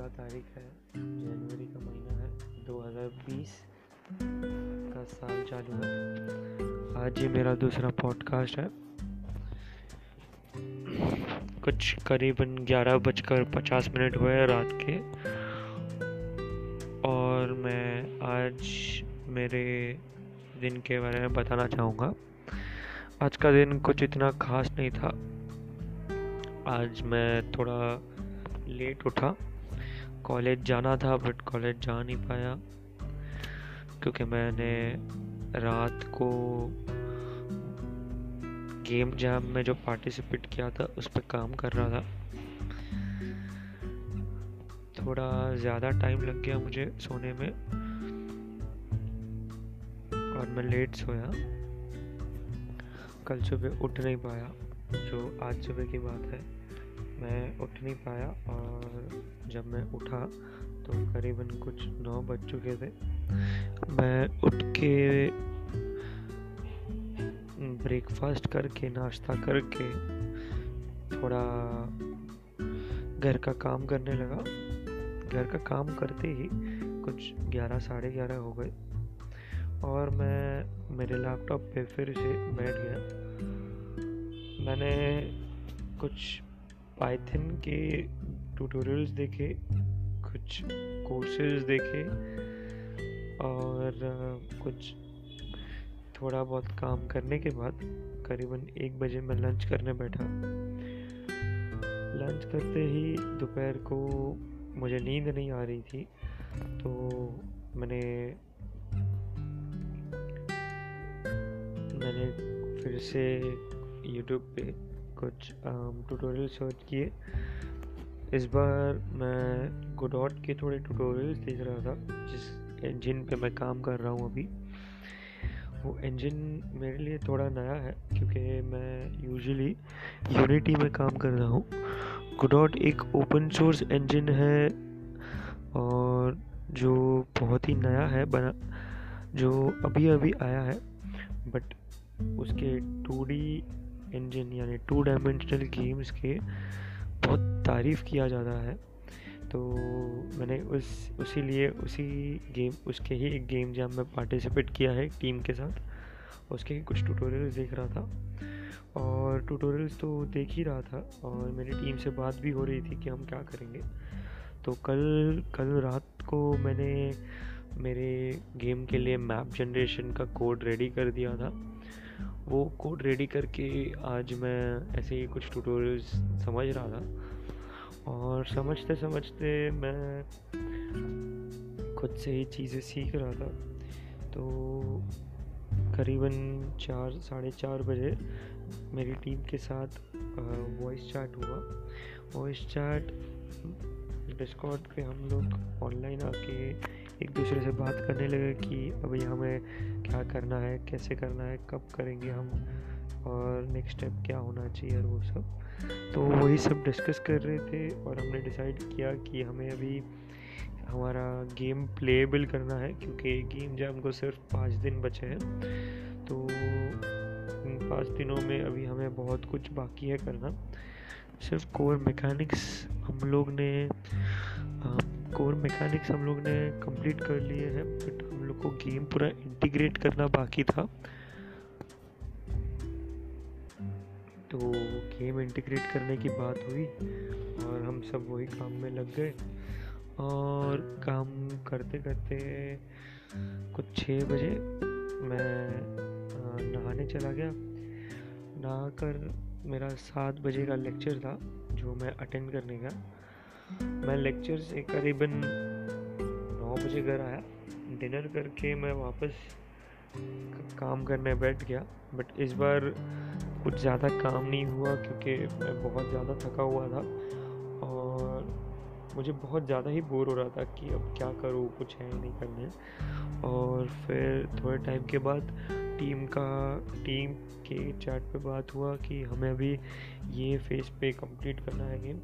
चौदह तारीख है, जनवरी का महीना है 2020 का साल चालू है। आज ये मेरा दूसरा पॉडकास्ट है। कुछ करीबन ग्यारह बजकर पचास मिनट हुए रात के। और मैं आज मेरे दिन के बारे में बताना चाहूँगा। आज का दिन कुछ इतना खास नहीं था। आज मैं थोड़ा लेट उठा। कॉलेज जाना था बट कॉलेज जा नहीं पाया। क्योंकि मैंने रात को गेम जैम में जो पार्टिसिपेट किया था, उस पर काम कर रहा था। थोड़ा ज़्यादा टाइम लग गया मुझे सोने में। और मैं लेट सोया। कल सुबह उठ नहीं पाया, जो आज सुबह की बात है। मैं उठ नहीं पाया और जब मैं उठा तो करीबन कुछ नौ बज चुके थे। मैं उठ के ब्रेकफास्ट करके, नाश्ता करके थोड़ा घर का काम करने लगा। घर का काम करते ही कुछ ग्यारह, साढ़े ग्यारह हो गए और मैं, मेरे लैपटॉप पे फिर से बैठ गया। मैंने कुछ पाइथन के ट्यूटोरियल्स देखे, कुछ कोर्सेज देखे, और कुछ थोड़ा बहुत काम करने के बाद करीबन एक बजे मैं लंच करने बैठा। लंच करते ही दोपहर को मुझे नींद नहीं आ रही थी तो मैंने मैंने फिर से यूट्यूब पे कुछ ट्यूटोरियल सर्च किए। इस बार मैं गोडॉट के थोड़े ट्यूटोरियल्स देख रहा था, जिस इंजन पे मैं काम कर रहा हूँ अभी। वो इंजन मेरे लिए थोड़ा नया है, क्योंकि मैं यूजुअली यूनिटी में काम कर रहा हूँ। गोडॉट एक ओपन सोर्स इंजन है, और जो बहुत ही नया है, बना, जो अभी अभी आया है बट उसके टू डी इंजन यानी टू डायमेंशनल गेम्स के बहुत तारीफ़ किया जाता है। तो मैंने उस, उसी लिए उसी गेम उसके ही एक गेम जहाँ मैं पार्टिसिपेट किया है टीम के साथ, उसके ही कुछ ट्यूटोरियल्स देख रहा था। और ट्यूटोरियल्स तो देख ही रहा था और मेरी टीम से बात भी हो रही थी कि हम क्या करेंगे। तो कल कल रात को मैंने मेरे गेम के लिए मैप जनरेशन का कोड रेडी कर दिया था। वो कोड रेडी करके आज मैं ऐसे ही कुछ ट्यूटोरियल्स समझ रहा था। और समझते समझते मैं खुद से ही चीज़ें सीख रहा था। तो करीबन चार, साढ़े चार बजे मेरी टीम के साथ वॉइस चैट हुआ। वॉइस चैट डिस्कॉर्ड पे हम लोग ऑनलाइन आके एक दूसरे से बात करने लगे कि अभी हमें क्या करना है, कैसे करना है, कब करेंगे हम और नेक्स्ट स्टेप क्या होना चाहिए और वो सब। तो वही सब डिस्कस कर रहे थे और हमने डिसाइड किया कि हमें अभी हमारा गेम प्लेबल करना है क्योंकि गेम जब हमको सिर्फ़ पाँच दिन बचे हैं तो इन पाँच दिनों में अभी हमें बहुत कुछ बाकी है करना। सिर्फ़ कोर मैकेनिक्स हम लोग ने कोर मैकेनिक्स हम लोग ने कंप्लीट कर लिए हैं बट हम लोग को गेम पूरा इंटीग्रेट करना बाकी था। तो गेम इंटीग्रेट करने की बात हुई और हम सब वही काम में लग गए। और काम करते करते कुछ छः बजे मैं नहाने चला गया। नहा कर मेरा सात बजे का लेक्चर था, जो मैं अटेंड करने गया। मैं लेक्चर से करीबन नौ बजे घर आया। डिनर करके मैं वापस काम करने बैठ गया। बट इस बार कुछ ज़्यादा काम नहीं हुआ क्योंकि मैं बहुत ज़्यादा थका हुआ था और मुझे बहुत ज़्यादा ही बोर हो रहा था कि अब क्या करूँ, कुछ है नहीं करने। और फिर थोड़े टाइम के बाद टीम का टीम के चैट पे बात हुआ कि हमें अभी ये फेस पे कंप्लीट करना है गेम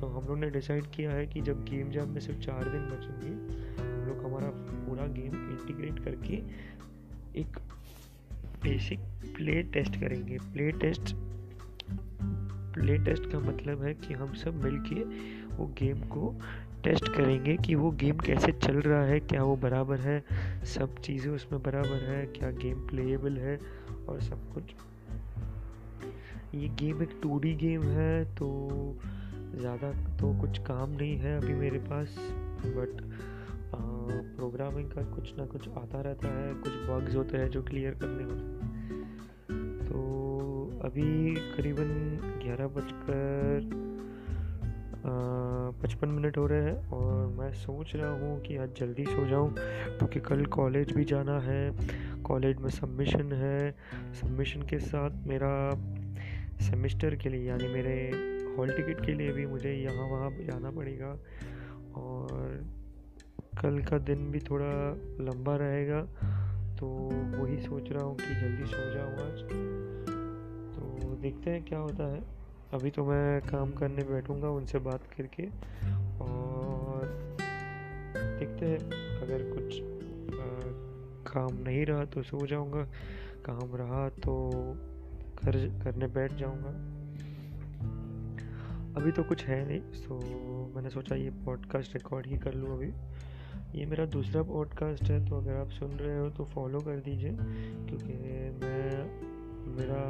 तो हम लोग ने डिसाइड किया है कि जब गेम जब में सिर्फ़ चार दिन बचेंगे, हम लोग हमारा पूरा गेम इंटीग्रेट करके एक बेसिक प्ले टेस्ट करेंगे। प्ले टेस्ट प्ले टेस्ट का मतलब है कि हम सब मिल के वो गेम को टेस्ट करेंगे कि वो गेम कैसे चल रहा है, क्या वो बराबर है, सब चीज़ें उसमें बराबर है, क्या गेम प्लेएबल है और सब कुछ। ये गेम एक टू गेम है तो ज़्यादा तो कुछ काम नहीं है अभी मेरे पास बट प्रोग्रामिंग का कुछ ना कुछ आता रहता है, कुछ बग्स होते हैं जो क्लियर करने होते हैं। तो अभी करीबन ग्यारह बजकर पचपन मिनट हो रहे हैं और मैं सोच रहा हूँ कि आज जल्दी सो जाऊँ, क्योंकि कल कॉलेज भी जाना है कॉलेज में सबमिशन है। सबमिशन के साथ मेरा सेमेस्टर के लिए, यानी मेरे हॉल टिकट के लिए भी मुझे यहाँ वहाँ जाना पड़ेगा। और कल का दिन भी थोड़ा लंबा रहेगा तो वही सोच रहा हूँ कि जल्दी सो जाऊँ आज। तो देखते हैं क्या होता है। अभी तो मैं काम करने बैठूँगा उनसे बात करके। और देखते हैं अगर कुछ आ, काम नहीं रहा तो सो जाऊँगा। काम रहा तो कर करने बैठ जाऊँगा। अभी तो कुछ है नहीं सो मैंने सोचा ये पॉडकास्ट रिकॉर्ड ही कर लूँ अभी। ये मेरा दूसरा पॉडकास्ट है तो अगर आप सुन रहे हो तो फॉलो कर दीजिए, क्योंकि मैं, मेरा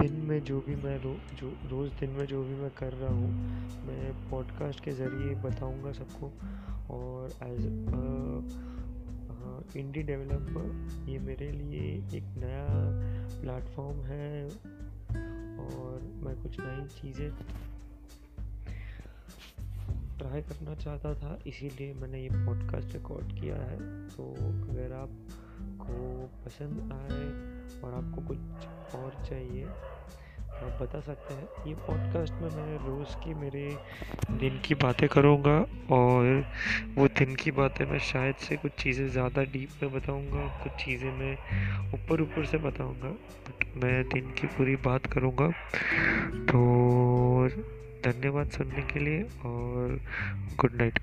दिन में जो भी मैं रो, जो, रोज़ दिन में जो भी मैं कर रहा हूँ, मैं पॉडकास्ट के ज़रिए बताऊँगा सबको। और एज इंडी डेवलपर ये मेरे लिए एक नया प्लेटफॉर्म है और मैं कुछ नई चीज़ें ट्राई करना चाहता था, इसीलिए मैंने ये पॉडकास्ट रिकॉर्ड किया है। तो अगर आपको पसंद आए और आपको कुछ और चाहिए आप बता सकते हैं, ये पॉडकास्ट में मैं रोज़ की मेरे दिन की बातें करूँगा और वो दिन की बातें मैं शायद से कुछ चीज़ें ज़्यादा डीप में बताऊँगा, कुछ चीज़ें मैं ऊपर ऊपर से बताऊँगा बट मैं दिन की पूरी बात करूँगा। तो धन्यवाद सुनने के लिए और गुड नाइट